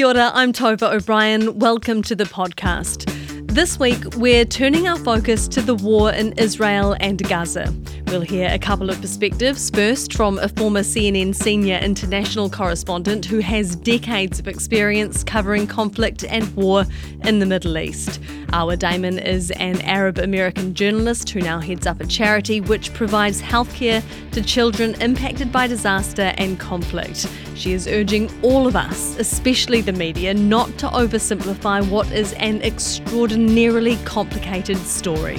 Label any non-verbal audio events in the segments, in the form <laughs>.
Kia ora, I'm Tova O'Brien. Welcome to the podcast. This week, we're turning our focus to the war in Israel and Gaza. We'll hear a couple of perspectives. First, from a former CNN senior international correspondent who has decades of experience covering conflict and war in the Middle East. Arwa Damon is an Arab American journalist who now heads up a charity which provides healthcare to children impacted by disaster and conflict. She is urging all of us, especially the media, not to oversimplify what is an extraordinarily complicated story.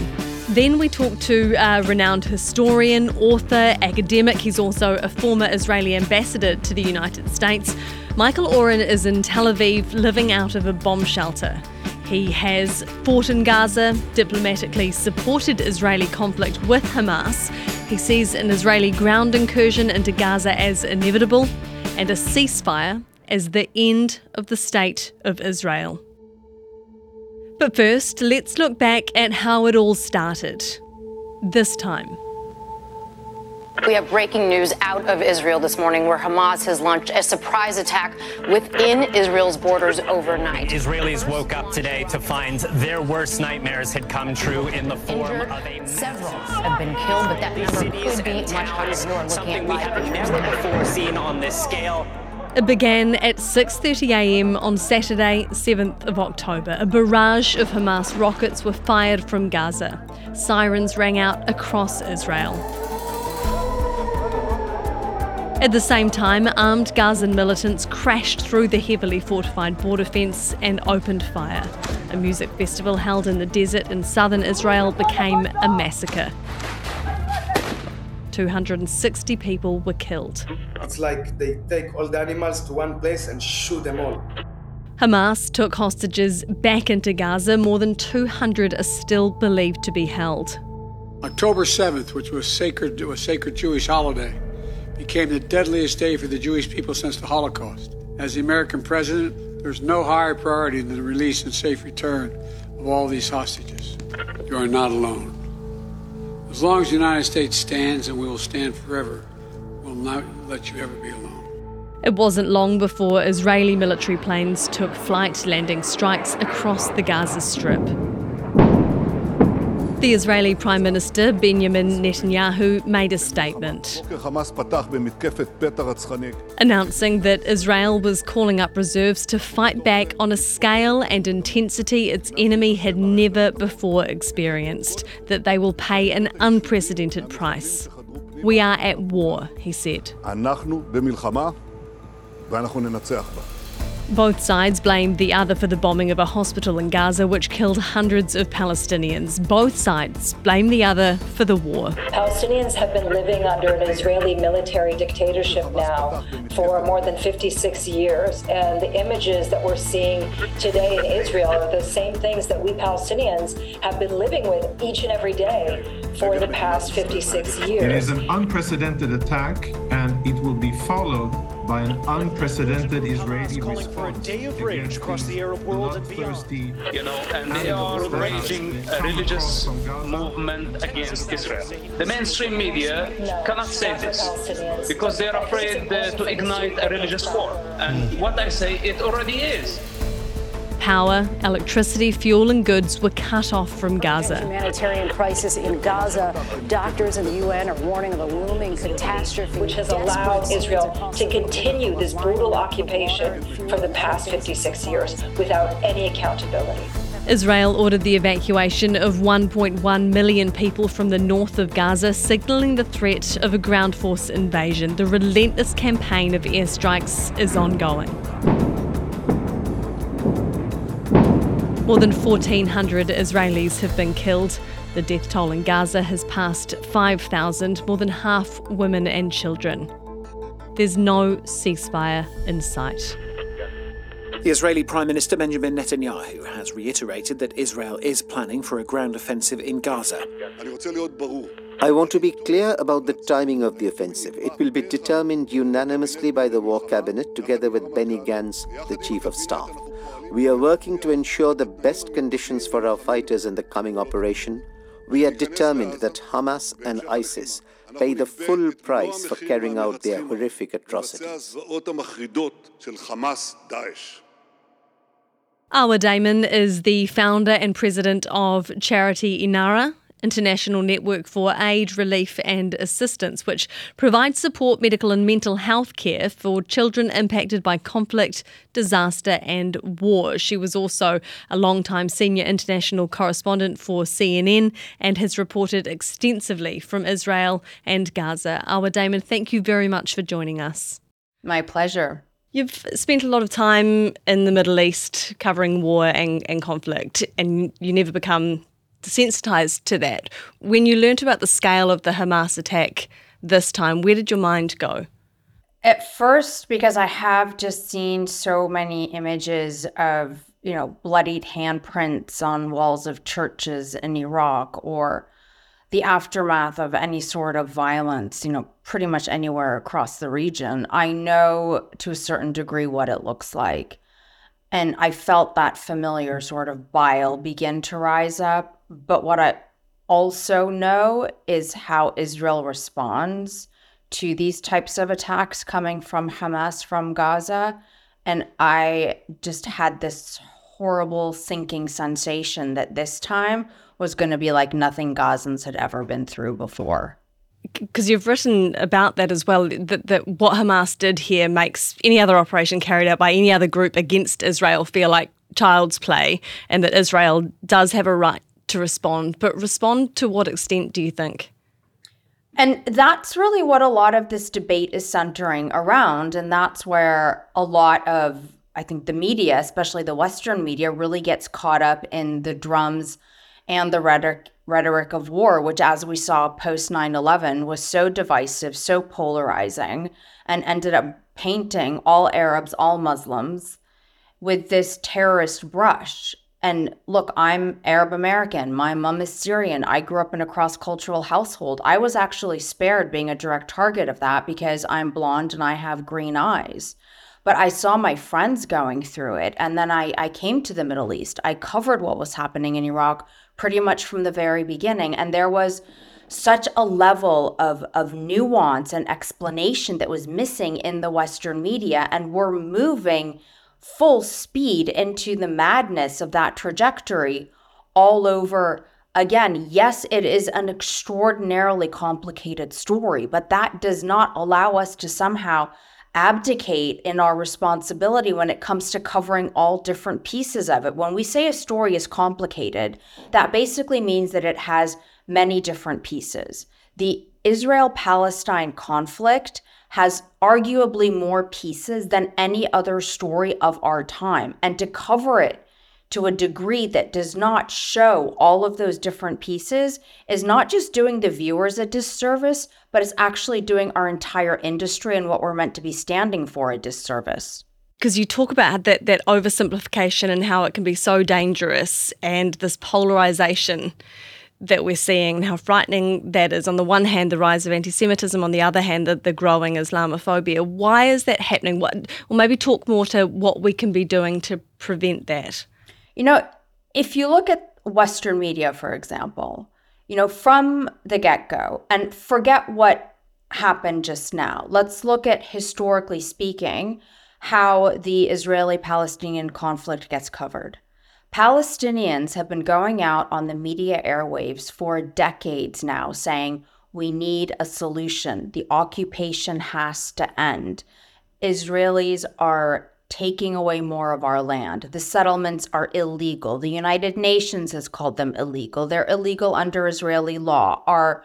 Then we talk to a renowned historian, author, academic. He's also a former Israeli ambassador to the United States. Michael Oren is in Tel Aviv living out of a bomb shelter. He has fought in Gaza, diplomatically supported Israeli conflict with Hamas. He sees an Israeli ground incursion into Gaza as inevitable and a ceasefire as the end of the state of Israel. But first, let's look back at how it all started. This time. We have breaking news out of Israel this morning where Hamas has launched a surprise attack within Israel's borders overnight. Israelis woke up today to find their worst nightmares had come true in the form Injured, of a several have been killed, but that number cities could be and much higher. towns, You are looking something we have pictures never before seen on this scale. It began at 6:30 a.m. on Saturday, 7th of October. A barrage of Hamas rockets were fired from Gaza. Sirens rang out across Israel. At the same time, armed Gazan militants crashed through the heavily fortified border fence and opened fire. A music festival held in the desert in southern Israel became a massacre. 260 people were killed. It's like they take all the animals to one place and shoot them all. Hamas took hostages back into Gaza. More than 200 are still believed to be held. October 7th, which was sacred, a sacred Jewish holiday, became the deadliest day for the Jewish people since the Holocaust. As the American president, there's no higher priority than the release and safe return of all these hostages. You are not alone. As long as the United States stands, and we will stand forever, we'll not let you ever be alone. It wasn't long before Israeli military planes took flight, landing strikes across the Gaza Strip. The Israeli Prime Minister Benjamin Netanyahu made a statement announcing that Israel was calling up reserves to fight back on a scale and intensity its enemy had never before experienced, that they will pay an unprecedented price. We are at war, he said. Both sides blamed the other for the bombing of a hospital in Gaza, which killed hundreds of Palestinians. Both sides blame the other for the war. Palestinians have been living under an Israeli military dictatorship now for more than 56 years, and the images that we're seeing today in Israel are the same things that we Palestinians have been living with each and every day for the past 56 years. It is an unprecedented attack, and it will be followed by an unprecedented Israeli calling response. for a day of rage against across the Arab world and beyond. you know, and they are that have waging a come religious across from Gaza. movement against Israel. The mainstream media cannot say this because they're afraid uh, to ignite a religious war. And what I say, it already is. Power, electricity, fuel, and goods were cut off from Gaza. humanitarian crisis in Gaza. Doctors in the UN are warning of a looming catastrophe, Which has allowed Israel to continue this brutal occupation for the past 56 years without any accountability. Israel ordered the evacuation of 1.1 million people from the north of Gaza, signalling the threat of a ground force invasion. The relentless campaign of airstrikes is ongoing. More than 1,400 Israelis have been killed. The death toll in Gaza has passed 5,000, more than half women and children. There's no ceasefire in sight. The Israeli Prime Minister Benjamin Netanyahu has reiterated that Israel is planning for a ground offensive in Gaza. I want to be clear about the timing of the offensive. It will be determined unanimously by the War Cabinet together with Benny Gantz, the Chief of Staff. We are working to ensure the best conditions for our fighters in the coming operation. We are determined that Hamas and ISIS pay the full price for carrying out their horrific atrocities. Arwa Damon is the founder and president of Charity Inara international network for aid, relief, and assistance, which provides support, medical, and mental health care for children impacted by conflict, disaster, and war. She was also a long-time senior international correspondent for CNN and has reported extensively from Israel and Gaza. Arwa Damon, thank you very much for joining us. My pleasure. You've spent a lot of time in the Middle East covering war and, and conflict, and you never become desensitized to that. When you learnt about the scale of the Hamas attack this time, where did your mind go? At first, because I have just seen so many images of, you know, bloodied handprints on walls of churches in Iraq or the aftermath of any sort of violence, you know, pretty much anywhere across the region, I know to a certain degree what it looks like. And I felt that familiar sort of bile begin to rise up but what I also know is how Israel responds to these types of attacks coming from Hamas from Gaza. And I just had this horrible sinking sensation that this time was going to be like nothing Gazans had ever been through before. Because you've written about that as well, that, that what Hamas did here makes any other operation carried out by any other group against Israel feel like child's play, and that Israel does have a right to respond, but respond to what extent do you think? And that's really what a lot of this debate is centering around. And that's where a lot of, I think, the media, especially the Western media, really gets caught up in the drums and the rhetoric, rhetoric of war, which, as we saw post 9 11, was so divisive, so polarizing, and ended up painting all Arabs, all Muslims with this terrorist brush. And look, I'm Arab American. My mom is Syrian. I grew up in a cross cultural household. I was actually spared being a direct target of that because I'm blonde and I have green eyes. But I saw my friends going through it. And then I, I came to the Middle East. I covered what was happening in Iraq pretty much from the very beginning. And there was such a level of, of nuance and explanation that was missing in the Western media. And we're moving full speed into the madness of that trajectory all over again, yes, it is an extraordinarily complicated story, but that does not allow us to somehow abdicate in our responsibility when it comes to covering all different pieces of it. When we say a story is complicated, that basically means that it has many different pieces. The Israel Palestine conflict has arguably more pieces than any other story of our time. And to cover it to a degree that does not show all of those different pieces is not just doing the viewers a disservice, but it's actually doing our entire industry and what we're meant to be standing for a disservice because you talk about that that oversimplification and how it can be so dangerous and this polarization that we're seeing and how frightening that is. On the one hand, the rise of anti Semitism, on the other hand, the, the growing Islamophobia. Why is that happening? What, or maybe talk more to what we can be doing to prevent that. You know, if you look at Western media, for example, you know, from the get go, and forget what happened just now, let's look at historically speaking how the Israeli Palestinian conflict gets covered. Palestinians have been going out on the media airwaves for decades now saying, we need a solution. The occupation has to end. Israelis are taking away more of our land. The settlements are illegal. The United Nations has called them illegal. They're illegal under Israeli law. Our,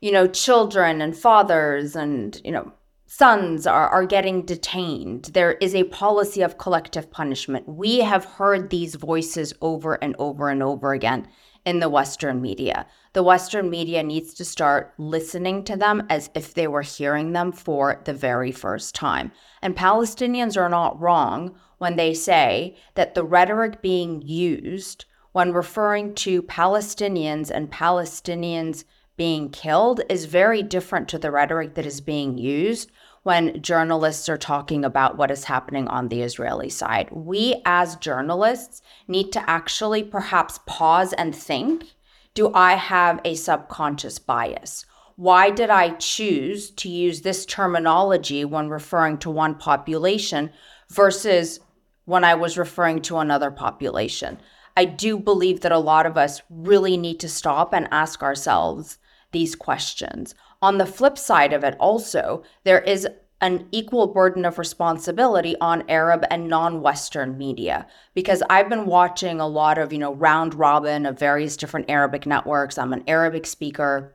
you know, children and fathers and, you know, sons are, are getting detained. There is a policy of collective punishment. We have heard these voices over and over and over again in the Western media. The Western media needs to start listening to them as if they were hearing them for the very first time. And Palestinians are not wrong when they say that the rhetoric being used when referring to Palestinians and Palestinians being killed is very different to the rhetoric that is being used when journalists are talking about what is happening on the Israeli side. We, as journalists, need to actually perhaps pause and think do I have a subconscious bias? Why did I choose to use this terminology when referring to one population versus when I was referring to another population. I do believe that a lot of us really need to stop and ask ourselves these questions. On the flip side of it, also, there is an equal burden of responsibility on Arab and non-Western media because I've been watching a lot of, you know, round robin of various different Arabic networks. I'm an Arabic speaker.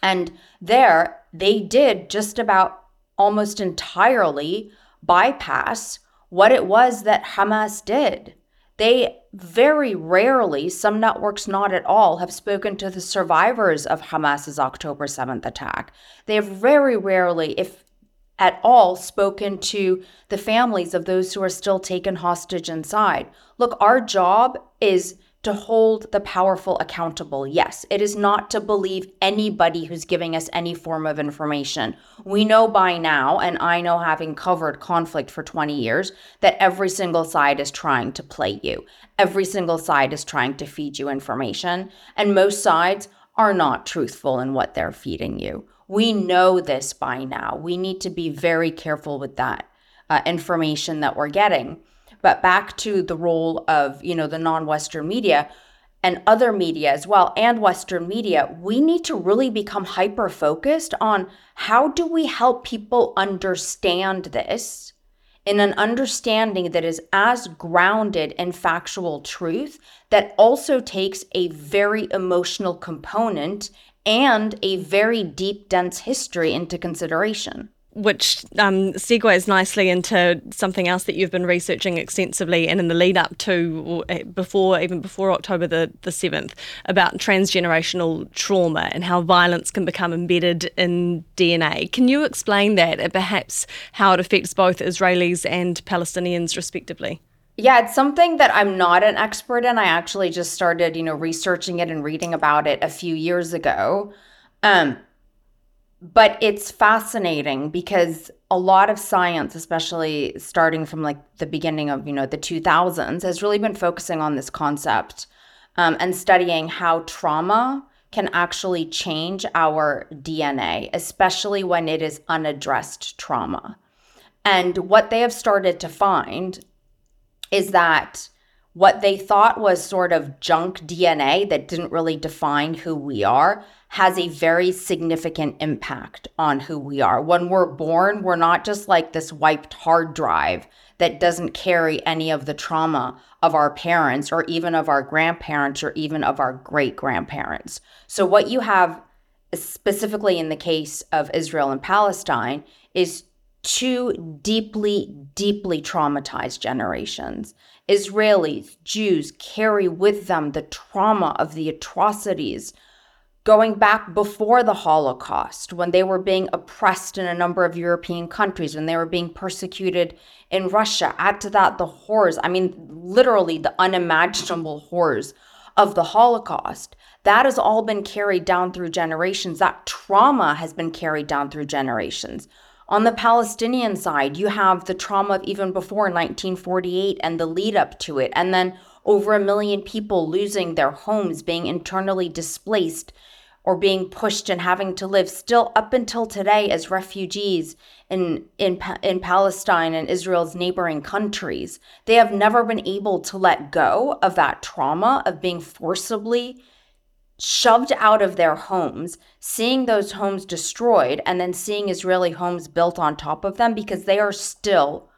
And there they did just about almost entirely bypass what it was that Hamas did. They very rarely, some networks not at all, have spoken to the survivors of Hamas's October 7th attack. They have very rarely, if at all, spoken to the families of those who are still taken hostage inside. Look, our job is to hold the powerful accountable. Yes, it is not to believe anybody who's giving us any form of information. We know by now, and I know having covered conflict for 20 years, that every single side is trying to play you. Every single side is trying to feed you information, and most sides are not truthful in what they're feeding you. We know this by now. We need to be very careful with that uh, information that we're getting. But back to the role of, you know, the non-Western media and other media as well and Western media, we need to really become hyper focused on how do we help people understand this in an understanding that is as grounded in factual truth that also takes a very emotional component and a very deep, dense history into consideration which um, segues nicely into something else that you've been researching extensively and in the lead up to eh, before even before October the, the 7th about transgenerational trauma and how violence can become embedded in DNA. Can you explain that and perhaps how it affects both Israelis and Palestinians respectively? Yeah, it's something that I'm not an expert in. I actually just started, you know, researching it and reading about it a few years ago. Um, but it's fascinating because a lot of science especially starting from like the beginning of you know the 2000s has really been focusing on this concept um, and studying how trauma can actually change our dna especially when it is unaddressed trauma. And what they have started to find is that what they thought was sort of junk DNA that didn't really define who we are has a very significant impact on who we are. When we're born, we're not just like this wiped hard drive that doesn't carry any of the trauma of our parents or even of our grandparents or even of our great grandparents. So, what you have specifically in the case of Israel and Palestine is two deeply, deeply traumatized generations. Israelis, Jews carry with them the trauma of the atrocities going back before the Holocaust, when they were being oppressed in a number of European countries, when they were being persecuted in Russia. Add to that the horrors, I mean, literally the unimaginable horrors of the Holocaust. That has all been carried down through generations. That trauma has been carried down through generations. On the Palestinian side, you have the trauma of even before 1948 and the lead up to it, and then over a million people losing their homes, being internally displaced, or being pushed and having to live still up until today as refugees in, in, in Palestine and Israel's neighboring countries. They have never been able to let go of that trauma of being forcibly shoved out of their homes, seeing those homes destroyed, and then seeing Israeli homes built on top of them because they are still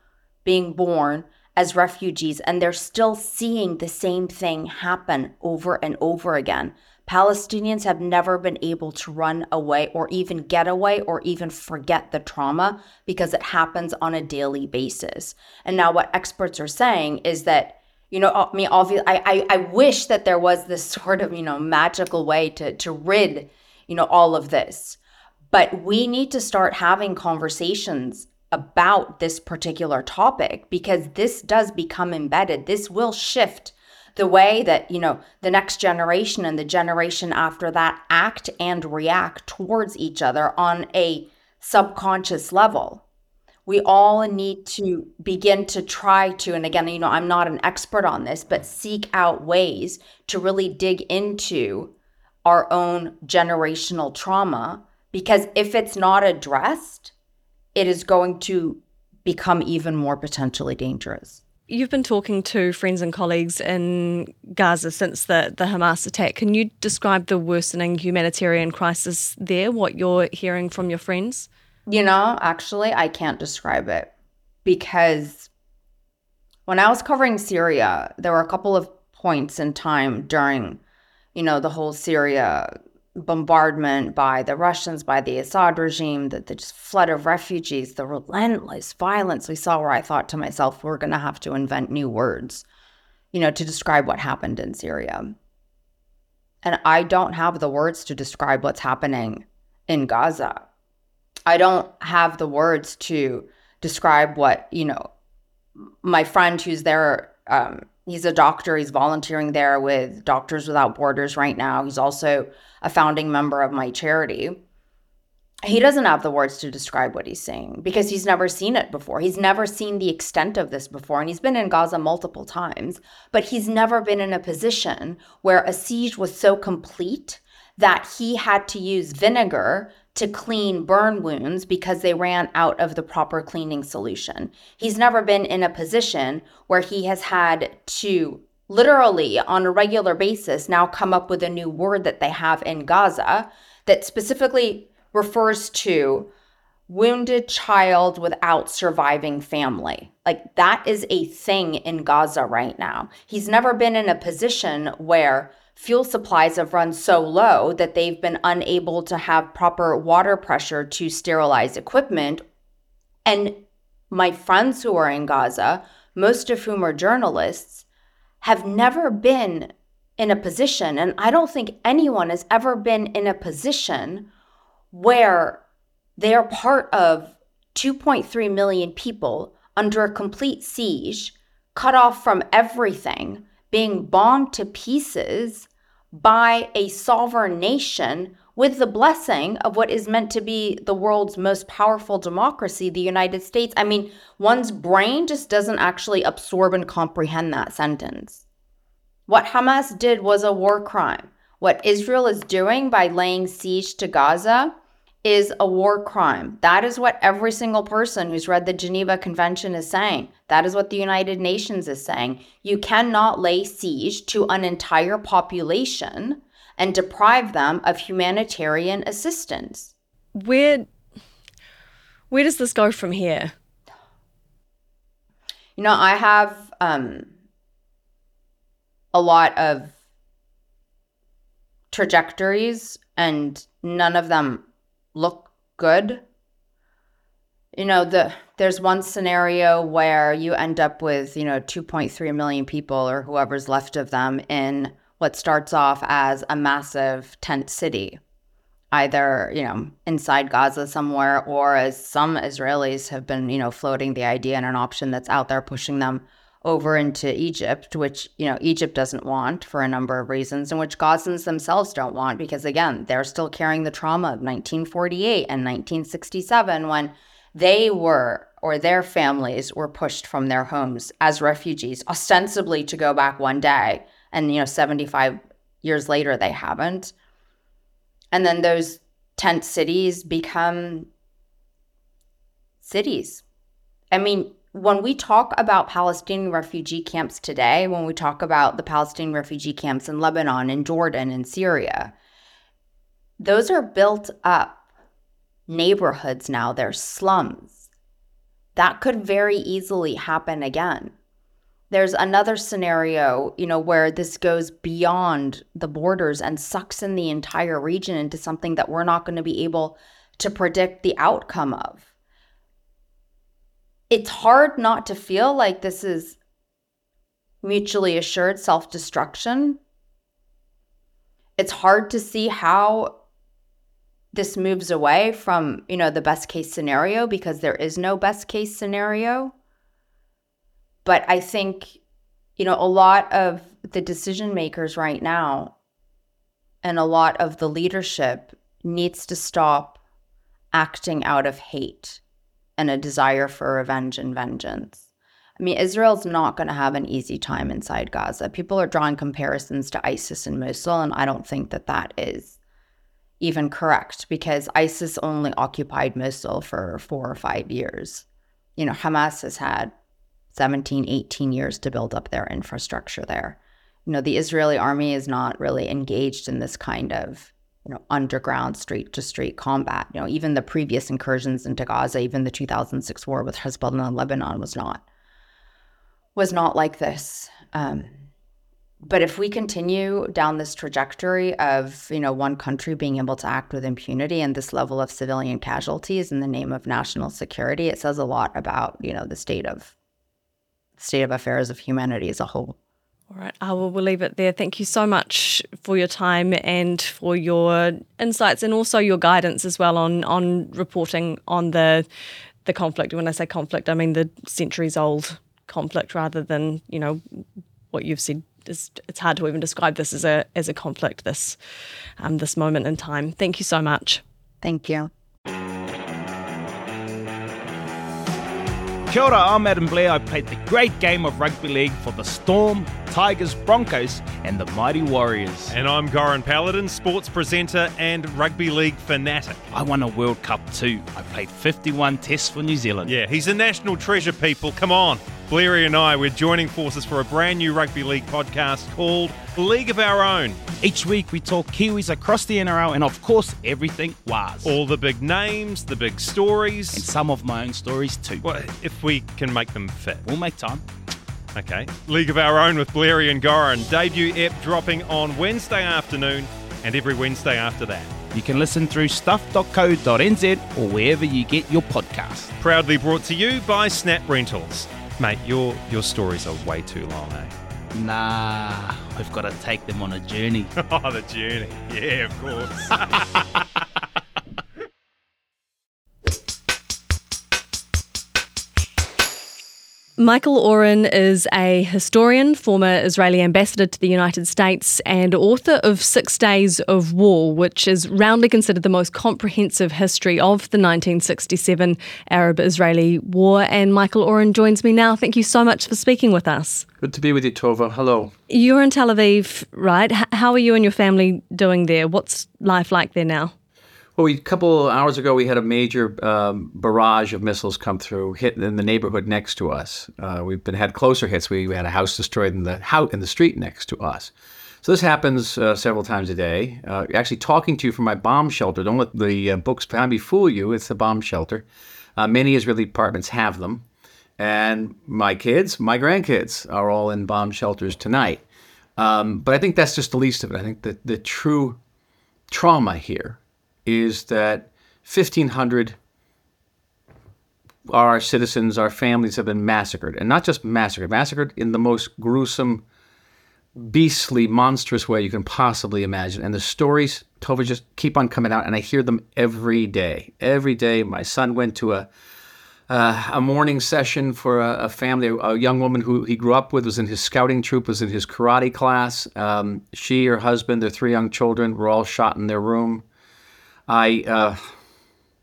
being born as refugees and they're still seeing the same thing happen over and over again. Palestinians have never been able to run away or even get away or even forget the trauma because it happens on a daily basis. And now, what experts are saying is that you know, I mean, obviously, I, I, I wish that there was this <laughs> sort of, you know, magical way to, to rid, you know, all of this. But we need to start having conversations about this particular topic because this does become embedded. This will shift the way that, you know, the next generation and the generation after that act and react towards each other on a subconscious level we all need to begin to try to, and again, you know, I'm not an expert on this, but seek out ways to really dig into our own generational trauma. Because if it's not addressed, it is going to become even more potentially dangerous. You've been talking to friends and colleagues in Gaza since the, the Hamas attack. Can you describe the worsening humanitarian crisis there, what you're hearing from your friends? You know, actually, I can't describe it because when I was covering Syria, there were a couple of points in time during, you know, the whole Syria bombardment by the Russians, by the Assad regime, the, the just flood of refugees, the relentless violence we saw, where I thought to myself, we're going to have to invent new words, you know, to describe what happened in Syria. And I don't have the words to describe what's happening in Gaza. I don't have the words to describe what, you know, my friend who's there um, He's a doctor. He's volunteering there with Doctors Without Borders right now. He's also a founding member of my charity. He doesn't have the words to describe what he's seeing because he's never seen it before. He's never seen the extent of this before. And he's been in Gaza multiple times, but he's never been in a position where a siege was so complete that he had to use vinegar to clean burn wounds because they ran out of the proper cleaning solution. He's never been in a position where he has had to literally on a regular basis now come up with a new word that they have in Gaza that specifically refers to wounded child without surviving family. Like that is a thing in Gaza right now. He's never been in a position where fuel supplies have run so low that they've been unable to have proper water pressure to sterilize equipment. And my friends who are in Gaza, most of whom are journalists, have never been in a position, and I don't think anyone has ever been in a position where they are part of 2.3 million people under a complete siege, cut off from everything being bombed to pieces by a sovereign nation with the blessing of what is meant to be the world's most powerful democracy, the United States. I mean, one's brain just doesn't actually absorb and comprehend that sentence. What Hamas did was a war crime. What Israel is doing by laying siege to Gaza is a war crime. That is what every single person who's read the Geneva Convention is saying. That is what the United Nations is saying. You cannot lay siege to an entire population and deprive them of humanitarian assistance. Where where does this go from here? You know, I have um, a lot of trajectories and none of them look good. You know, the there's one scenario where you end up with, you know, 2.3 million people or whoever's left of them in what starts off as a massive tent city, either, you know, inside Gaza somewhere, or as some Israelis have been, you know, floating the idea and an option that's out there pushing them over into Egypt, which, you know, Egypt doesn't want for a number of reasons, and which Gazans themselves don't want because, again, they're still carrying the trauma of 1948 and 1967 when they were or their families were pushed from their homes as refugees, ostensibly to go back one day. And, you know, 75 years later, they haven't. And then those tent cities become cities. I mean, when we talk about Palestinian refugee camps today, when we talk about the Palestinian refugee camps in Lebanon and Jordan and Syria, those are built up neighborhoods now, they're slums. That could very easily happen again. There's another scenario, you know, where this goes beyond the borders and sucks in the entire region into something that we're not going to be able to predict the outcome of it's hard not to feel like this is mutually assured self destruction. It's hard to see how this moves away from, you know, the best case scenario because there is no best case scenario. But I think, you know, a lot of the decision makers right now and a lot of the leadership needs to stop acting out of hate and a desire for revenge and vengeance. I mean, Israel's not going to have an easy time inside Gaza. People are drawing comparisons to ISIS in Mosul, and I don't think that that is even correct because ISIS only occupied Mosul for four or five years. You know, Hamas has had 17, 18 years to build up their infrastructure there. You know, the Israeli army is not really engaged in this kind of, you know, underground street to street combat. You know, even the previous incursions into Gaza, even the 2006 war with Hezbollah in Lebanon was not was not like this. Um, but if we continue down this trajectory of you know one country being able to act with impunity and this level of civilian casualties in the name of national security it says a lot about you know the state of state of affairs of humanity as a whole all right, I will we'll leave it there. Thank you so much for your time and for your insights and also your guidance as well on on reporting on the the conflict. When I say conflict, I mean the centuries old conflict rather than, you know, what you've said it's, it's hard to even describe this as a as a conflict this um, this moment in time. Thank you so much. Thank you. Kia ora, I'm Adam Blair. I played the great game of rugby league for the Storm, Tigers, Broncos, and the Mighty Warriors. And I'm Goran Paladin, sports presenter and rugby league fanatic. I won a World Cup too. I played 51 tests for New Zealand. Yeah, he's a national treasure, people. Come on. Blairy and I, we're joining forces for a brand new rugby league podcast called League of Our Own. Each week we talk Kiwis across the NRL and, of course, everything was. All the big names, the big stories. And some of my own stories too. Well, if we can make them fit. We'll make time. Okay. League of Our Own with Blairy and Goran. Debut ep dropping on Wednesday afternoon and every Wednesday after that. You can listen through stuff.co.nz or wherever you get your podcast. Proudly brought to you by Snap Rentals. Mate, your your stories are way too long, eh? Nah, we've got to take them on a journey. <laughs> oh, the journey. Yeah, of course. <laughs> Michael Oren is a historian, former Israeli ambassador to the United States, and author of Six Days of War, which is roundly considered the most comprehensive history of the 1967 Arab Israeli War. And Michael Oren joins me now. Thank you so much for speaking with us. Good to be with you, Tova. Hello. You're in Tel Aviv, right? How are you and your family doing there? What's life like there now? Well, we, a couple hours ago, we had a major um, barrage of missiles come through, hit in the neighborhood next to us. Uh, we've been had closer hits. We, we, had a house destroyed in the house in the street next to us. So this happens uh, several times a day. Uh, actually, talking to you from my bomb shelter. Don't let the uh, books behind me fool you. It's a bomb shelter. Uh, many Israeli apartments have them, and my kids, my grandkids, are all in bomb shelters tonight. Um, but I think that's just the least of it. I think that the true trauma here is that 1,500 our citizens, our families have been massacred, and not just massacred, massacred in the most gruesome, beastly, monstrous way you can possibly imagine. And the stories, Tova, just keep on coming out, and I hear them every day. Every day, my son went to a uh, a mourning session for a, a, family. A young woman who he grew up with was in his scouting troop, was in his karate class. Um, she, her husband, their three young children were all shot in their room. I, uh,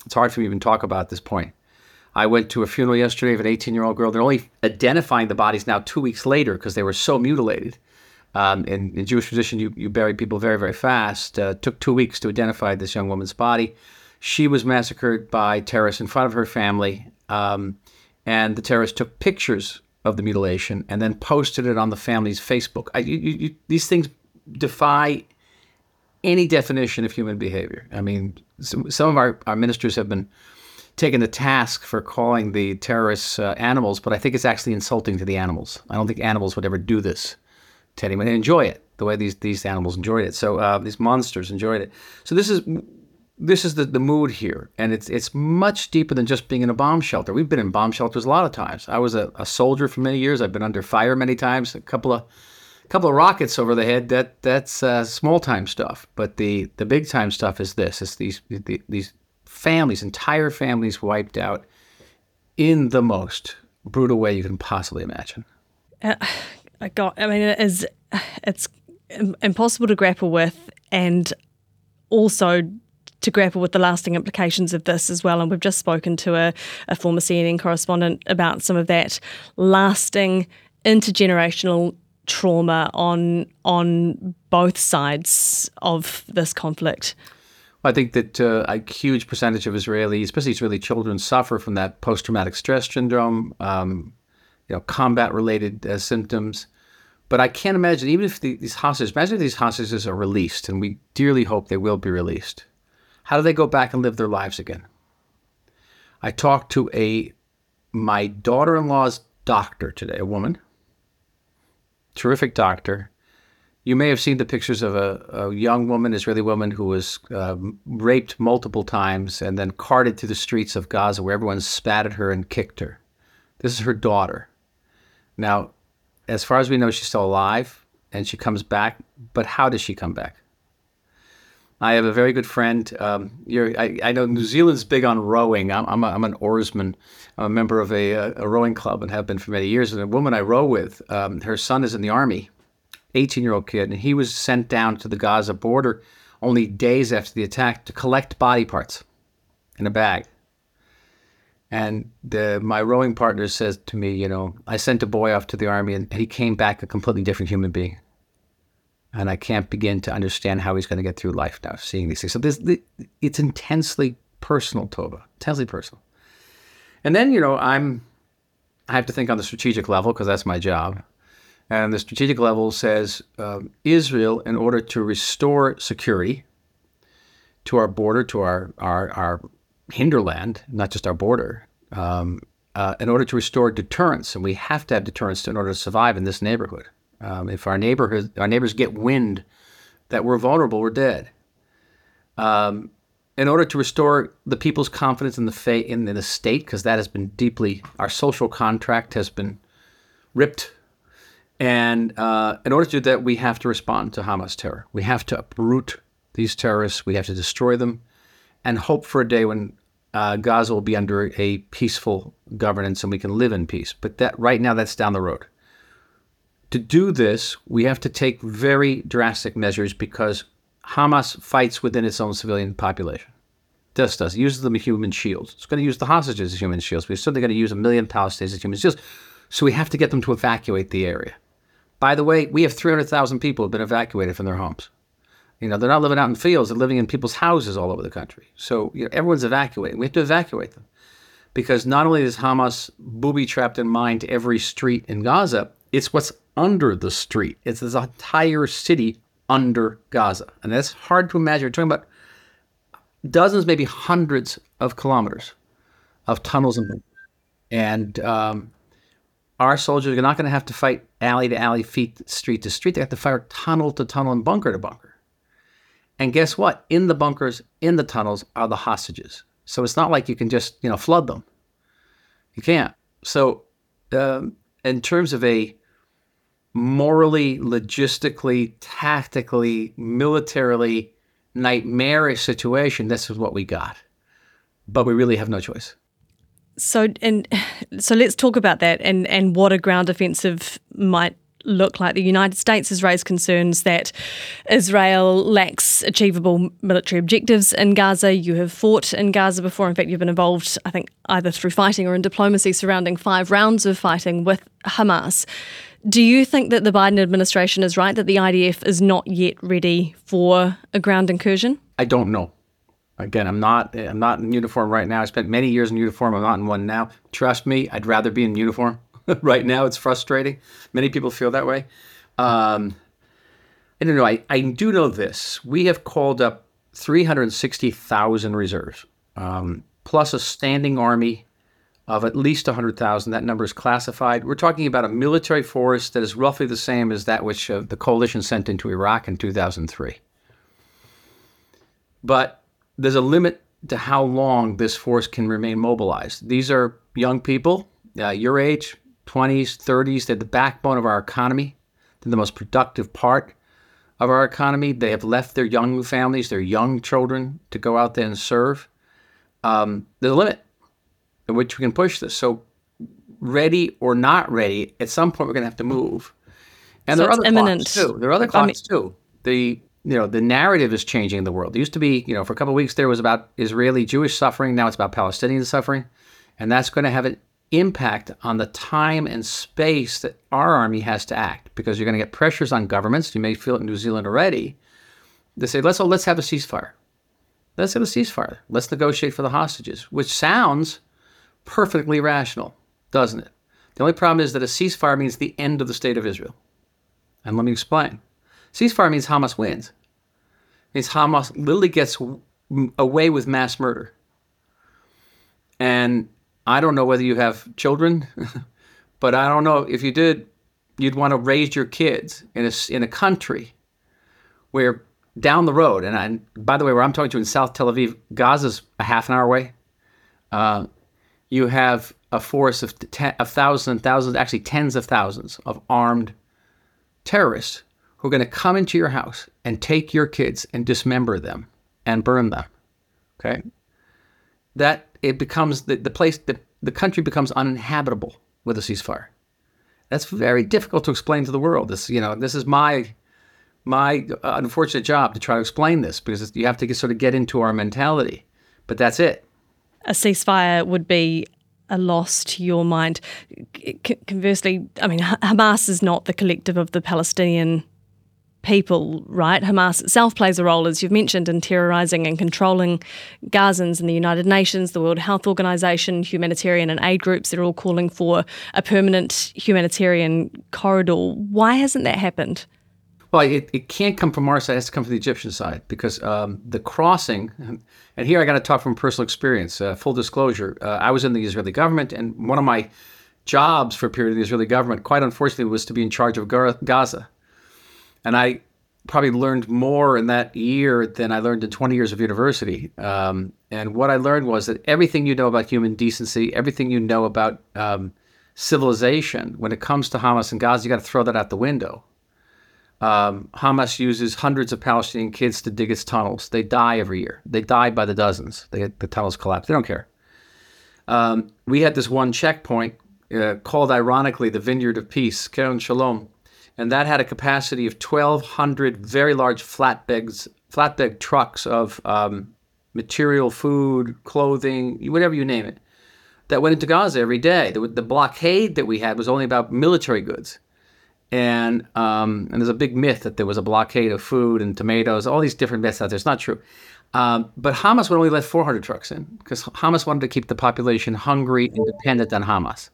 it's hard for me to even talk about at this point. I went to a funeral yesterday of an 18 year old girl. They're only identifying the bodies now two weeks later because they were so mutilated. Um, in, in, Jewish tradition, you, you bury people very, very fast. Uh, took two weeks to identify this young woman's body. She was massacred by terrorists in front of her family. Um, and the terrorists took pictures of the mutilation and then posted it on the family's Facebook. I, you, you, these things defy any definition of human behavior. I mean, some, some of our, our ministers have been taken the task for calling the terrorists uh, animals, but I think it's actually insulting to the animals. I don't think animals would ever do this to anyone. They enjoy it the way these these animals enjoyed it. So uh, these monsters enjoyed it. So this is this is the, the mood here, and it's it's much deeper than just being in a bomb shelter. We've been in bomb shelters a lot of times. I was a, a soldier for many years. I've been under fire many times. A couple of couple of rockets over the head, that that's uh, small time stuff. But the the big time stuff is this: it's these the, these families, entire families wiped out in the most brutal way you can possibly imagine. Uh, I got. I mean, it is. It's impossible to grapple with, and also to grapple with the lasting implications of this as well. And we've just spoken to a, a former CNN correspondent about some of that lasting intergenerational trauma on on both sides of this conflict? I think that uh, a huge percentage of Israelis, especially Israeli children, suffer from that post-traumatic stress syndrome. Um, you know, combat-related uh, symptoms. But I can't imagine, even if the, these hostages, imagine if these hostages are released, and we dearly hope they will be released. How do they go back and live their lives again? I talked to a my daughter-in-law's doctor today, a woman, terrific doctor. You may have seen the pictures of a, a young woman, Israeli woman, who was uh, raped multiple times and then carted through the streets of Gaza, where everyone spat at her and kicked her. This is her daughter. Now, as far as we know, she's still alive and she comes back. But how does she come back? I have a very good friend. Um, I, I, know New Zealand's big on rowing. I'm, I'm, a, I'm, an oarsman. I'm a member of a, a, rowing club and have been for many years. And a woman I row with, um, her son is in the army, 18 year old kid, and he was sent down to the Gaza border only days after the attack to collect body parts in a bag. And the, my rowing partner says to me, you know, I sent a boy off to the army and he came back a completely different human being and I can't begin to understand how he's going to get through life now, seeing these things. So this, it's intensely personal, Tova, intensely personal. And then you know, I'm, I have to think on the strategic level because that's my job. And the strategic level says um, Israel, in order to restore security to our border, to our our, our hinterland, not just our border, um, uh, in order to restore deterrence, and we have to have deterrence in order to survive in this neighborhood. Um, if our neighborhood, our neighbors get wind that we're vulnerable, we're dead. Um, in order to restore the people's confidence in the fa- in, the state, because that has been deeply our social contract has been ripped, and uh, in order to do that, we have to respond to Hamas terror. We have to uproot these terrorists. We have to destroy them, and hope for a day when uh, Gaza will be under a peaceful governance and we can live in peace. But that right now, that's down the road. To do this, we have to take very drastic measures because Hamas fights within its own civilian population. Just does. It uses them as human shields. It's going to use the hostages as human shields. We're certainly going to use a million Palestinians as human shields. So we have to get them to evacuate the area. By the way, we have 300,000 people who have been evacuated from their homes. You know, they're not living out in fields, they're living in people's houses all over the country. So you know, everyone's evacuating. We have to evacuate them. Because not only is Hamas booby trapped in mind every street in Gaza, it's what's under the street. It's this entire city under Gaza. And that's hard to imagine. We're talking about dozens, maybe hundreds of kilometers of tunnels and and um, our soldiers are not going to have to fight alley to alley, feet street to street. They have to fight tunnel to tunnel and bunker to bunker. And guess what? In the bunkers, in the tunnels, are the hostages. So it's not like you can just you know flood them. You can't. So um, in terms of a morally, logistically, tactically, militarily nightmarish situation, this is what we got. But we really have no choice. So and so let's talk about that and, and what a ground offensive might look like. The United States has raised concerns that Israel lacks achievable military objectives in Gaza. You have fought in Gaza before. In fact, you've been involved, I think, either through fighting or in diplomacy surrounding five rounds of fighting with Hamas. Do you think that the Biden administration is right that the IDF is not yet ready for a ground incursion? I don't know. Again, I'm not I'm not in uniform right now. I spent many years in uniform. I'm not in one now. Trust me, I'd rather be in uniform. <laughs> right now, it's frustrating. Many people feel that way. Um, I don't know. I, I do know this. We have called up 360,000 reserves, um, plus a standing army of at least 100,000. That number is classified. We're talking about a military force that is roughly the same as that which uh, the coalition sent into Iraq in 2003. But there's a limit to how long this force can remain mobilized. These are young people, uh, your age, 20s, 30s. They're the backbone of our economy. They're the most productive part of our economy. They have left their young families, their young children to go out there and serve. Um, there's a limit in which we can push this. So, ready or not ready, at some point we're going to have to move. And so there are other imminent. clocks too. There are other clocks I mean, too. The you know the narrative is changing in the world. It used to be you know for a couple of weeks there was about Israeli Jewish suffering. Now it's about Palestinian suffering, and that's going to have an impact on the time and space that our army has to act because you're going to get pressures on governments. You may feel it in New Zealand already. They say let's oh, let's have a ceasefire. Let's have a ceasefire. Let's negotiate for the hostages, which sounds perfectly rational, doesn't it? The only problem is that a ceasefire means the end of the state of Israel. And let me explain. Ceasefire means Hamas wins. It means Hamas literally gets away with mass murder. And I don't know whether you have children, <laughs> but I don't know if you did, you'd want to raise your kids in a, in a country where down the road, and I, by the way, where I'm talking to in South Tel Aviv, Gaza's a half an hour away. Uh, you have a force of, ten, of thousands, thousands, actually tens of thousands of armed terrorists who are going to come into your house and take your kids and dismember them and burn them. Okay? That it becomes the, the place, that the country becomes uninhabitable with a ceasefire. That's very difficult to explain to the world. This, you know, this is my my uh, unfortunate job to try to explain this because you have to sort of get into our mentality. But that's it. A ceasefire would be a loss to your mind. Conversely, I mean, Hamas is not the collective of the Palestinian people, right? Hamas itself plays a role, as you've mentioned, in terrorizing and controlling Gazans and the United Nations, the World Health Organization, humanitarian and aid groups. They're all calling for a permanent humanitarian corridor. Why hasn't that happened? Well, it, it can't come from our side. It has to come from the Egyptian side because um, the crossing, and here I got to talk from personal experience. Uh, full disclosure, uh, I was in the Israeli government, and one of my jobs for a period in the Israeli government, quite unfortunately, was to be in charge of Gaza. And I probably learned more in that year than I learned in 20 years of university. Um, and what I learned was that everything you know about human decency, everything you know about um, civilization, when it comes to Hamas and Gaza, you got to throw that out the window. Um, Hamas uses hundreds of Palestinian kids to dig its tunnels. They die every year. They die by the dozens. They the tunnels collapse. They don't care. Um, we had this one checkpoint uh, called, ironically, the Vineyard of Peace, Kerem Shalom, and that had a capacity of 1,200 very large flatbeds, flatbed trucks of um, material, food, clothing, whatever you name it, that went into Gaza every day. The, the blockade that we had was only about military goods. And um, and there's a big myth that there was a blockade of food and tomatoes, all these different myths out there. It's not true. Um, but Hamas would only let 400 trucks in because Hamas wanted to keep the population hungry and dependent on Hamas.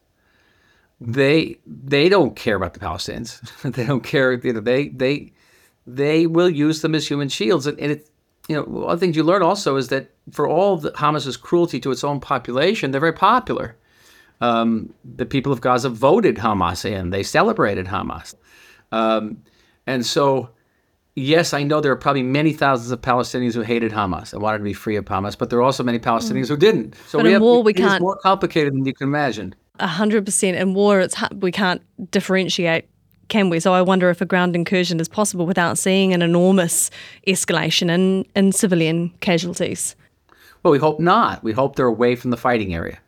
They they don't care about the Palestinians. <laughs> they don't care. You know, they they they will use them as human shields. And, and it, you know, one of the things you learn also is that for all the Hamas's cruelty to its own population, they're very popular um, the people of Gaza voted Hamas in. They celebrated Hamas. Um, and so, yes, I know there are probably many thousands of Palestinians who hated Hamas and wanted to be free of Hamas, but there are also many Palestinians mm. who didn't. So but we have, war, we can't. more complicated than you can imagine. Hundred percent in war, it's we can't differentiate, can we? So I wonder if a ground incursion is possible without seeing an enormous escalation in in civilian casualties. Well, we hope not. We hope they're away from the fighting area.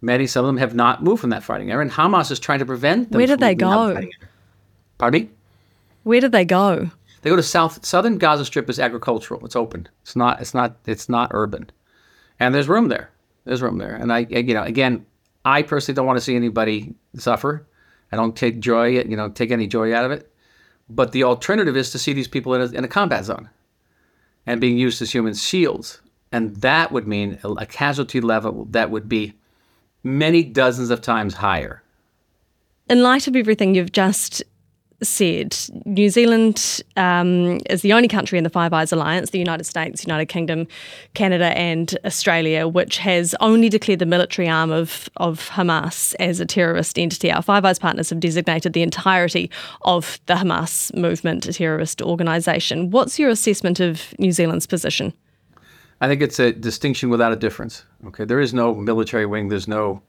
Many, some of them have not moved from that fighting area, and Hamas is trying to prevent them. Where did they go? Pardon me? Where did they go? They go to south southern Gaza Strip is agricultural. It's open. It's not. It's not. It's not urban, and there's room there. There's room there, and I, you know, again, I personally don't want to see anybody suffer. I don't take joy, you know, take any joy out of it. But the alternative is to see these people in a, in a combat zone and being used as human shields, and that would mean a casualty level that would be many dozens of times higher. In light of everything you've just said, New Zealand um, is the only country in the Five Eyes Alliance, the United States, United Kingdom, Canada, and Australia, which has only declared the military arm of, of Hamas as a terrorist entity. Our Five Eyes partners have designated the entirety of the Hamas movement a terrorist organisation. What's your assessment of New Zealand's position? I think it's a distinction without a difference. Okay, there is no military wing. There's no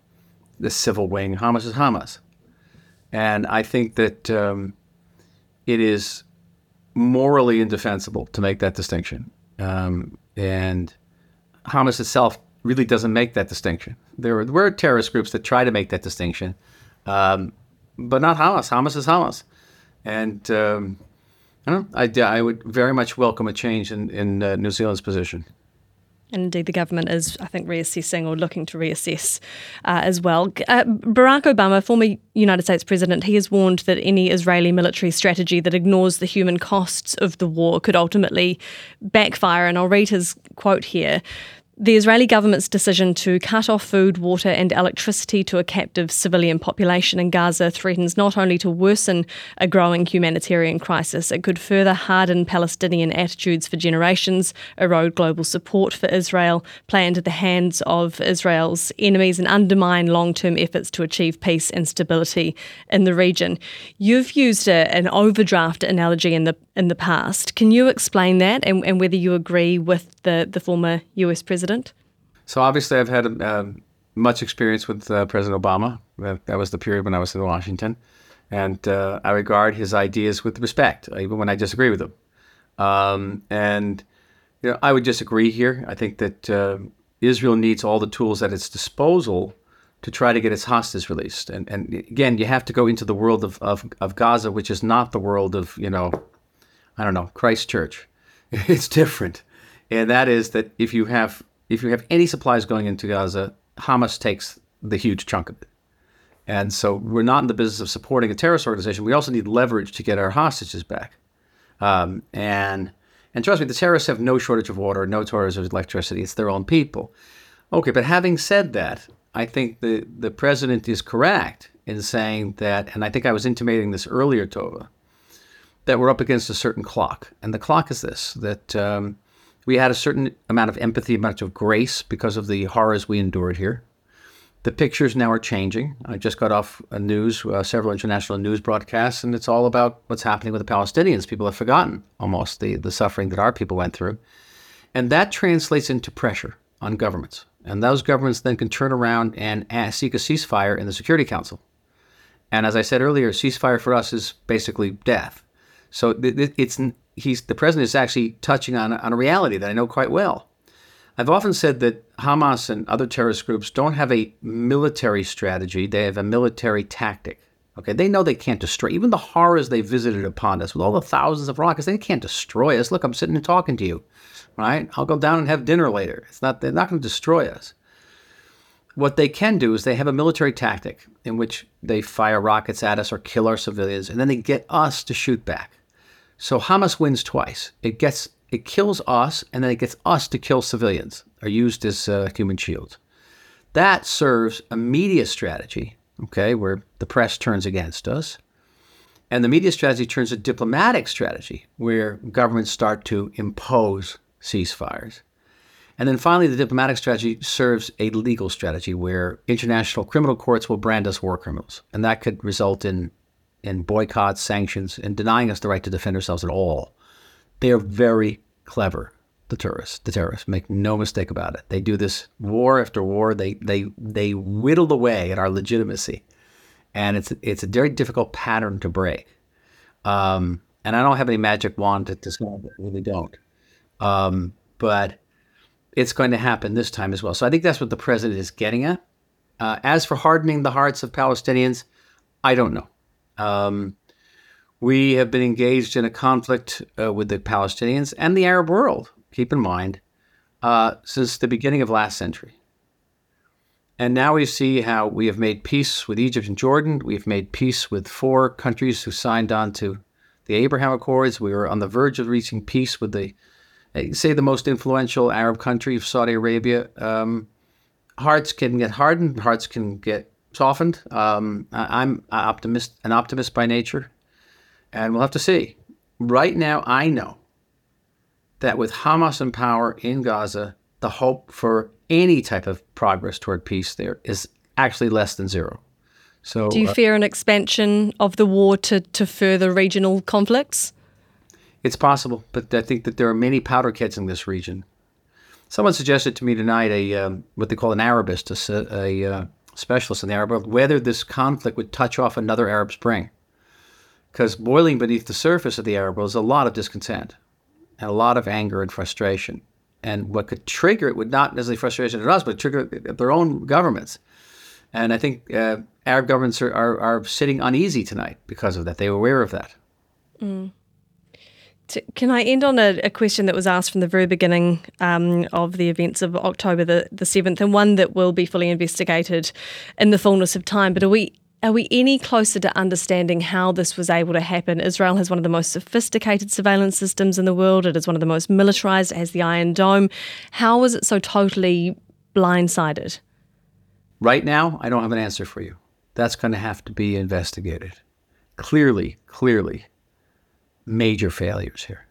the civil wing. Hamas is Hamas, and I think that um, it is morally indefensible to make that distinction. Um, and Hamas itself really doesn't make that distinction. There were terrorist groups that try to make that distinction, um, but not Hamas. Hamas is Hamas, and um, I, I, I, would very much welcome a change in, in uh, New Zealand's position. And indeed, the government is, I think, reassessing or looking to reassess uh, as well. Uh, Barack Obama, former United States president, he has warned that any Israeli military strategy that ignores the human costs of the war could ultimately backfire. And I'll read his quote here. The Israeli government's decision to cut off food, water, and electricity to a captive civilian population in Gaza threatens not only to worsen a growing humanitarian crisis, it could further harden Palestinian attitudes for generations, erode global support for Israel, play into the hands of Israel's enemies, and undermine long term efforts to achieve peace and stability in the region. You've used a, an overdraft analogy in the in the past. Can you explain that and, and whether you agree with the, the former US president? So, obviously, I've had um, much experience with uh, President Obama. That was the period when I was in Washington. And uh, I regard his ideas with respect, even when I disagree with them. Um, and you know, I would disagree here. I think that uh, Israel needs all the tools at its disposal to try to get its hostages released. And, and again, you have to go into the world of, of, of Gaza, which is not the world of, you know, I don't know, Christchurch. <laughs> It's different. And that is that if you have if you have any supplies going into Gaza, Hamas takes the huge chunk of it. And so we're not in the business of supporting a terrorist organization. We also need leverage to get our hostages back. Um, and and trust me, the terrorists have no shortage of water, no shortage of electricity. It's their own people. Okay, but having said that, I think the, the president is correct in saying that, and I think I was intimating this earlier, Tova, that we're up against a certain clock. And the clock is this that um, we had a certain amount of empathy, amount of grace because of the horrors we endured here. The pictures now are changing. I just got off a news, uh, several international news broadcasts, and it's all about what's happening with the Palestinians. People have forgotten almost the, the suffering that our people went through. And that translates into pressure on governments. And those governments then can turn around and ask, seek a ceasefire in the Security Council. And as I said earlier, ceasefire for us is basically death. So it's he's the president is actually touching on on a reality that I know quite well. I've often said that Hamas and other terrorist groups don't have a military strategy; they have a military tactic. Okay, they know they can't destroy even the horrors they visited upon us with all the thousands of rockets. They can't destroy us. Look, I'm sitting and talking to you, right? I'll go down and have dinner later. It's not they're not going to destroy us. What they can do is they have a military tactic in which they fire rockets at us or kill our civilians, and then they get us to shoot back. So Hamas wins twice. It gets it kills us, and then it gets us to kill civilians, or used as uh, human shields. That serves a media strategy, okay, where the press turns against us. And the media strategy turns a diplomatic strategy where governments start to impose ceasefires. And then finally, the diplomatic strategy serves a legal strategy where international criminal courts will brand us war criminals. And that could result in in boycotts, sanctions, and denying us the right to defend ourselves at all. They are very clever, the terrorists. The terrorists, make no mistake about it. They do this war after war. They they they whittle away at our legitimacy, and it's it's a very difficult pattern to break. Um, and I don't have any magic wand to describe it. I really don't. Um, but it's going to happen this time as well. So I think that's what the president is getting at. Uh, as for hardening the hearts of Palestinians, I don't know. Um, we have been engaged in a conflict uh, with the Palestinians and the Arab world, keep in mind, uh, since the beginning of last century. And now we see how we have made peace with Egypt and Jordan. We've made peace with four countries who signed on to the Abraham Accords. We were on the verge of reaching peace with the, uh, say, the most influential Arab country of Saudi Arabia. Um, hearts can get hardened, hearts can get softened. Um, I, am optimist, an optimist by nature, and we'll have to see. Right now, I know that with Hamas in power in Gaza, the hope for any type of progress toward peace there is actually less than zero. So, do you uh, fear an expansion of the war to, to further regional conflicts? It's possible, but I think that there are many powder kegs in this region. Someone suggested to me tonight a um, what they call an Arabist, a, a uh, specialists in the Arab world whether this conflict would touch off another Arab Spring. Because boiling beneath the surface of the Arab world is a lot of discontent and a lot of anger and frustration. And what could trigger it would not necessarily frustration at us, but trigger their own governments. And I think uh, Arab governments are, are, are, sitting uneasy tonight because of that. They are aware of that. Mm. Can I end on a, a, question that was asked from the very beginning um, of the events of October the, the 7th, and one that will be fully investigated in the fullness of time? But are we Are we any closer to understanding how this was able to happen? Israel has one of the most sophisticated surveillance systems in the world. It is one of the most militarized. It has the Iron Dome. How was it so totally blindsided? Right now, I don't have an answer for you. That's going to have to be investigated. Clearly, clearly, major failures here.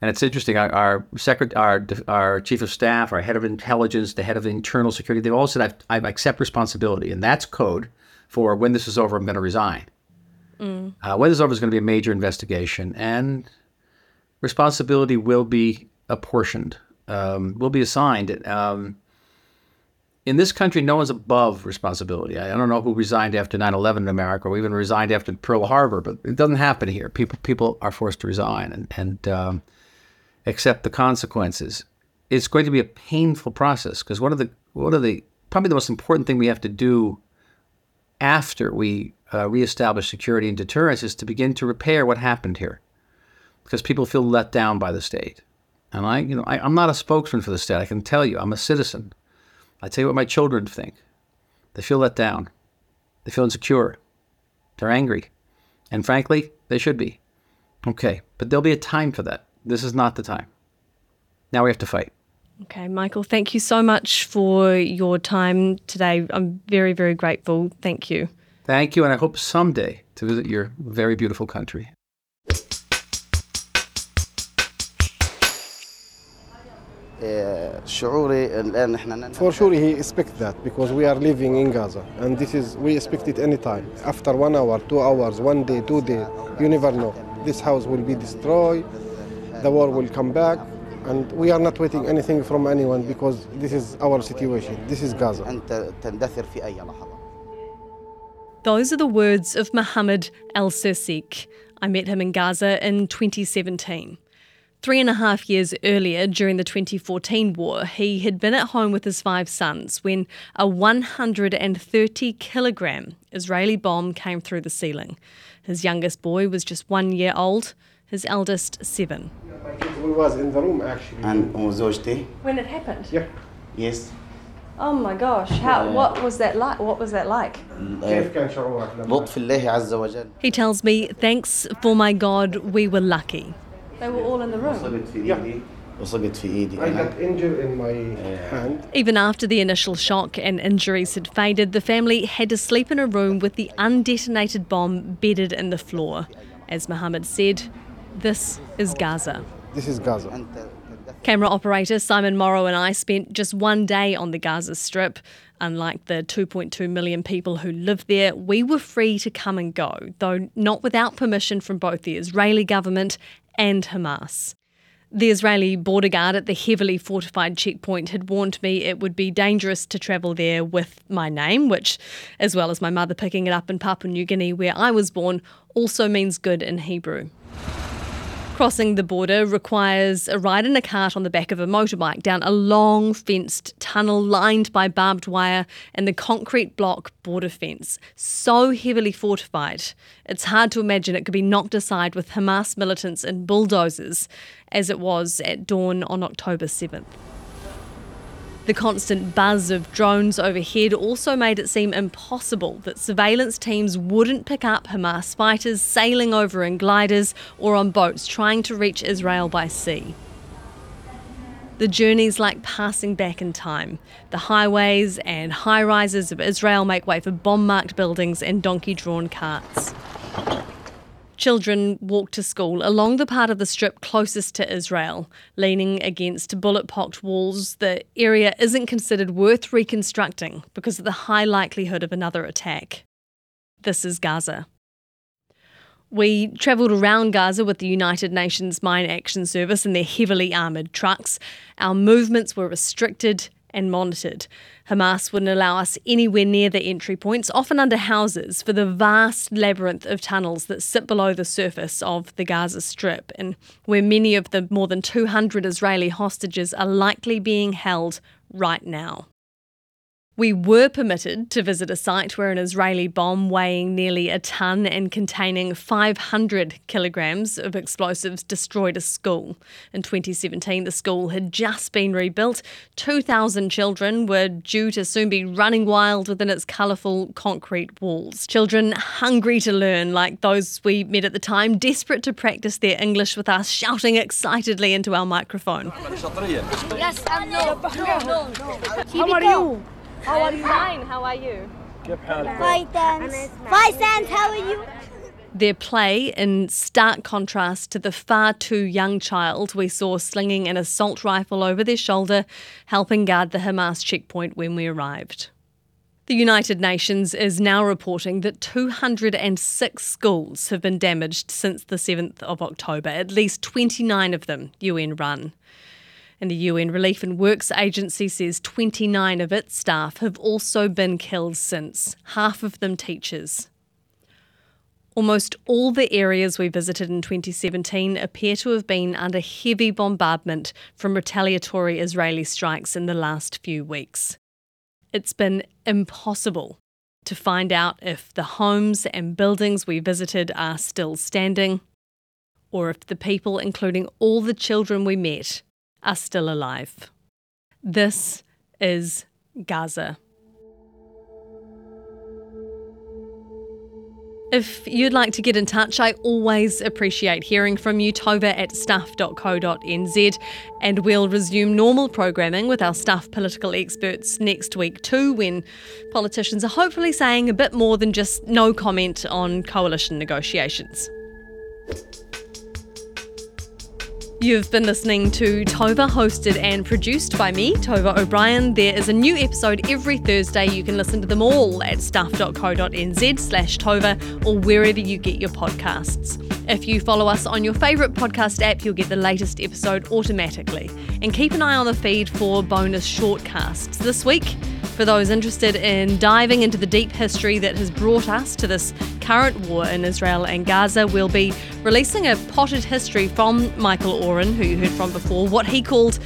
And it's interesting. Our our, secret, our our chief of staff, our head of intelligence, the head of internal security, they've all said, "I accept responsibility," and that's code for when this is over, I'm going to resign. Mm. Uh, when this is over, is going to be a major investigation, and responsibility will be apportioned, um, will be assigned. Um, in this country, no one's above responsibility. I, don't know who resigned after 9/11 in America, or even resigned after Pearl Harbor, but it doesn't happen here. People people are forced to resign and and um, accept the consequences. It's going to be a painful process because one of the one of the probably the most important thing we have to do after we uh, reestablish security and deterrence is to begin to repair what happened here, because people feel let down by the state. And I, you know, I, I'm not a spokesman for the state. I can tell you, I'm a citizen. I tell you what my children think. They feel let down. They feel insecure. They're angry. And frankly, they should be. Okay, but there'll be a time for that. This is not the time. Now we have to fight. Okay, Michael, thank you so much for your time today. I'm very, very grateful. Thank you. Thank you, and I hope someday to visit your very beautiful country. For sure, he expect that because we are living in Gaza, and this is we expect it anytime. After one hour, two hours, one day, two days, you never know. This house will be destroyed, the war will come back, and we are not waiting anything from anyone because this is our situation. This is Gaza. Those are the words of Mohammed El Sersik. I met him in Gaza in 2017. Three and a half years earlier, during the 2014 war, he had been at home with his five sons when a 130 kilogram Israeli bomb came through the ceiling. His youngest boy was just one year old, his eldest, seven. We was in the room actually. And when it happened? Yeah. Yes. Oh my gosh, how, what was that like? What was that like? He tells me, thanks for my God, we were lucky. They were all in the room. I got injured in my hand. Even after the initial shock and injuries had faded, the family had to sleep in a room with the undetonated bomb bedded in the floor. As Mohammed said, this is Gaza. This is Gaza. Camera operator Simon Morrow and I spent just one day on the Gaza Strip. Unlike the 2.2 million people who live there, we were free to come and go, though not without permission from both the Israeli government and Hamas. The Israeli border guard at the heavily fortified checkpoint had warned me it would be dangerous to travel there with my name, which, as well as my mother picking it up in Papua New Guinea, where I was born, also means good in Hebrew. Crossing the border requires a ride in a cart on the back of a motorbike down a long fenced tunnel lined by barbed wire and the concrete block border fence. So heavily fortified, it's hard to imagine it could be knocked aside with Hamas militants and bulldozers, as it was at dawn on October 7th. The constant buzz of drones overhead also made it seem impossible that surveillance teams wouldn't pick up Hamas fighters sailing over in gliders or on boats trying to reach Israel by sea. The journey's like passing back in time. The highways and high rises of Israel make way for bomb marked buildings and donkey drawn carts. Children walk to school along the part of the strip closest to Israel, leaning against bullet pocked walls. The area isn't considered worth reconstructing because of the high likelihood of another attack. This is Gaza. We travelled around Gaza with the United Nations Mine Action Service in their heavily armoured trucks. Our movements were restricted and monitored. Hamas wouldn't allow us anywhere near the entry points, often under houses, for the vast labyrinth of tunnels that sit below the surface of the Gaza Strip, and where many of the more than 200 Israeli hostages are likely being held right now. We were permitted to visit a site where an Israeli bomb weighing nearly a tonne and containing 500 kilograms of explosives destroyed a school. In 2017, the school had just been rebuilt. 2,000 children were due to soon be running wild within its colourful concrete walls. Children hungry to learn, like those we met at the time, desperate to practice their English with us, shouting excitedly into our microphone. Yes, I'm no. no. How are you? How are you? Fine. How are you? Five cents. Five cents. How are you? Their play in stark contrast to the far too young child we saw slinging an assault rifle over their shoulder, helping guard the Hamas checkpoint when we arrived. The United Nations is now reporting that 206 schools have been damaged since the 7th of October, at least 29 of them UN run. And the UN Relief and Works Agency says 29 of its staff have also been killed since, half of them teachers. Almost all the areas we visited in 2017 appear to have been under heavy bombardment from retaliatory Israeli strikes in the last few weeks. It's been impossible to find out if the homes and buildings we visited are still standing, or if the people, including all the children we met, are still alive. This is Gaza. If you'd like to get in touch, I always appreciate hearing from you. Tova at stuff.co.nz. And we'll resume normal programming with our staff political experts next week, too, when politicians are hopefully saying a bit more than just no comment on coalition negotiations. You've been listening to Tova, hosted and produced by me, Tova O'Brien. There is a new episode every Thursday. You can listen to them all at stuff.co.nz slash Tova or wherever you get your podcasts. If you follow us on your favourite podcast app, you'll get the latest episode automatically. And keep an eye on the feed for bonus shortcasts. This week, for those interested in diving into the deep history that has brought us to this current war in Israel and Gaza, we'll be releasing a potted history from Michael Oren, who you heard from before, what he called,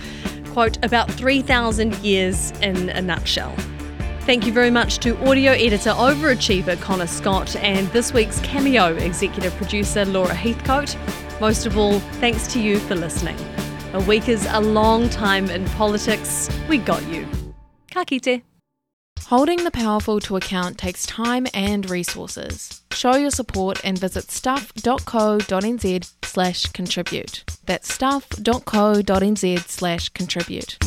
quote, about 3,000 years in a nutshell. Thank you very much to audio editor overachiever Connor Scott and this week's cameo executive producer Laura Heathcote. Most of all, thanks to you for listening. A week is a long time in politics. We got you. Ka. Holding the powerful to account takes time and resources. Show your support and visit stuff.co.nz slash contribute. That's stuff.co.nz slash contribute.